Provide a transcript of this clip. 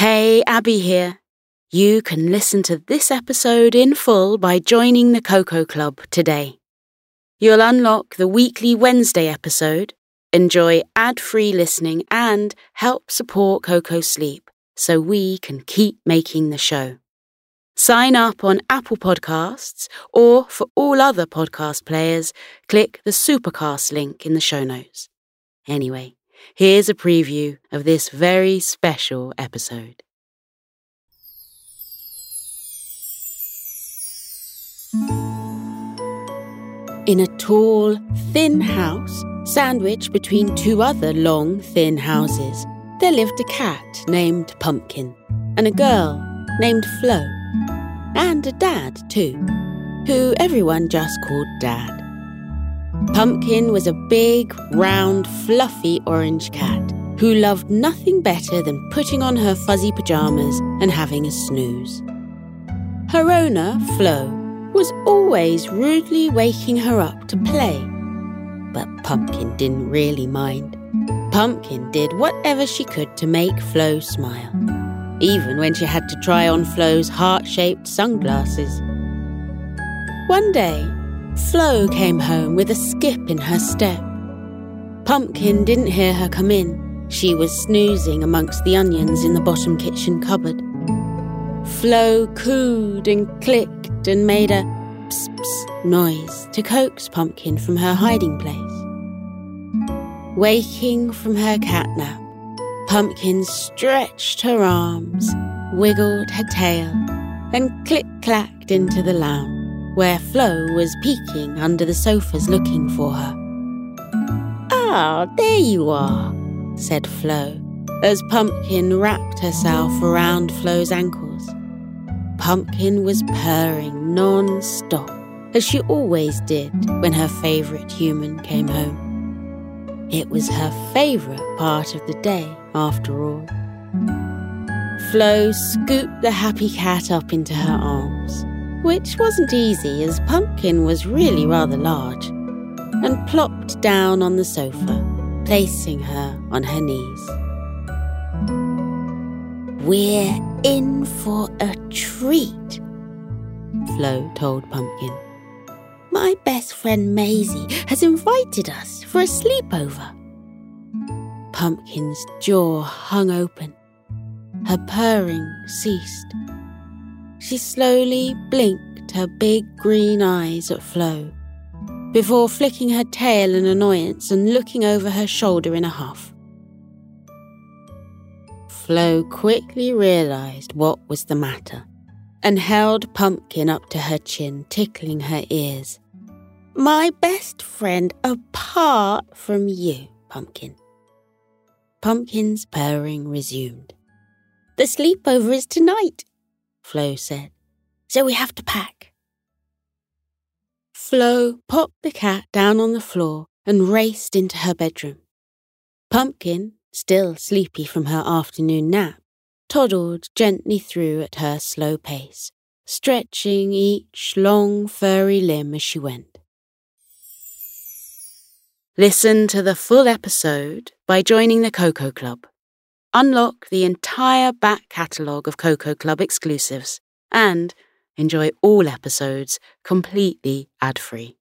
Hey, Abbe here. You can listen to this episode in full by joining the Koko Club today. You'll unlock the weekly Wednesday episode, enjoy ad free listening, and help support Coco Sleep so we can keep making the show. Sign up on Apple Podcasts, or for all other podcast players, click the Supercast link in the show notes. Anyway, here's a preview of this very special episode. In a tall, thin house, sandwiched between two other long, thin houses, there lived a cat named Pumpkin and a girl named Flo and a dad, too, who everyone just called Dad. Pumpkin was a big, round, fluffy orange cat who loved nothing better than putting on her fuzzy pajamas and having a snooze. Her owner, Flo, was always rudely waking her up to play. But Pumpkin didn't really mind. Pumpkin did whatever she could to make Flo smile even when she had to try on Flo's heart shaped sunglasses. One day, Flo came home with a skip in her step. Pumpkin didn't hear her come in. She was snoozing amongst the onions in the bottom kitchen cupboard. Flo cooed and clicked and made a ps ps noise to coax Pumpkin from her hiding place. Waking from her catnap, Pumpkin stretched her arms, wiggled her tail, and click clacked into the lounge, where Flo was peeking under the sofas looking for her. Ah, there you are, said Flo, as Pumpkin wrapped herself around Flo's ankles. Pumpkin was purring non stop, as she always did when her favourite human came home. It was her favourite part of the day, after all. Flo scooped the happy cat up into her arms, which wasn't easy as Pumpkin was really rather large, and plopped down on the sofa, placing her on her knees. We're in for a treat, Flo told Pumpkin. My best friend Maisie has invited us for a sleepover. Pumpkin's jaw hung open. Her purring ceased. She slowly blinked her big green eyes at Flo before flicking her tail in annoyance and looking over her shoulder in a huff. Flo quickly realized what was the matter and held Pumpkin up to her chin, tickling her ears. My best friend apart from you, Pumpkin. Pumpkin's purring resumed. The sleepover is tonight, Flo said, so we have to pack. Flo popped the cat down on the floor and raced into her bedroom. Pumpkin, still sleepy from her afternoon nap, toddled gently through at her slow pace, stretching each long furry limb as she went. Listen to the full episode by joining the Koko Club. Unlock the entire back catalogue of Koko Club exclusives and enjoy all episodes completely ad free.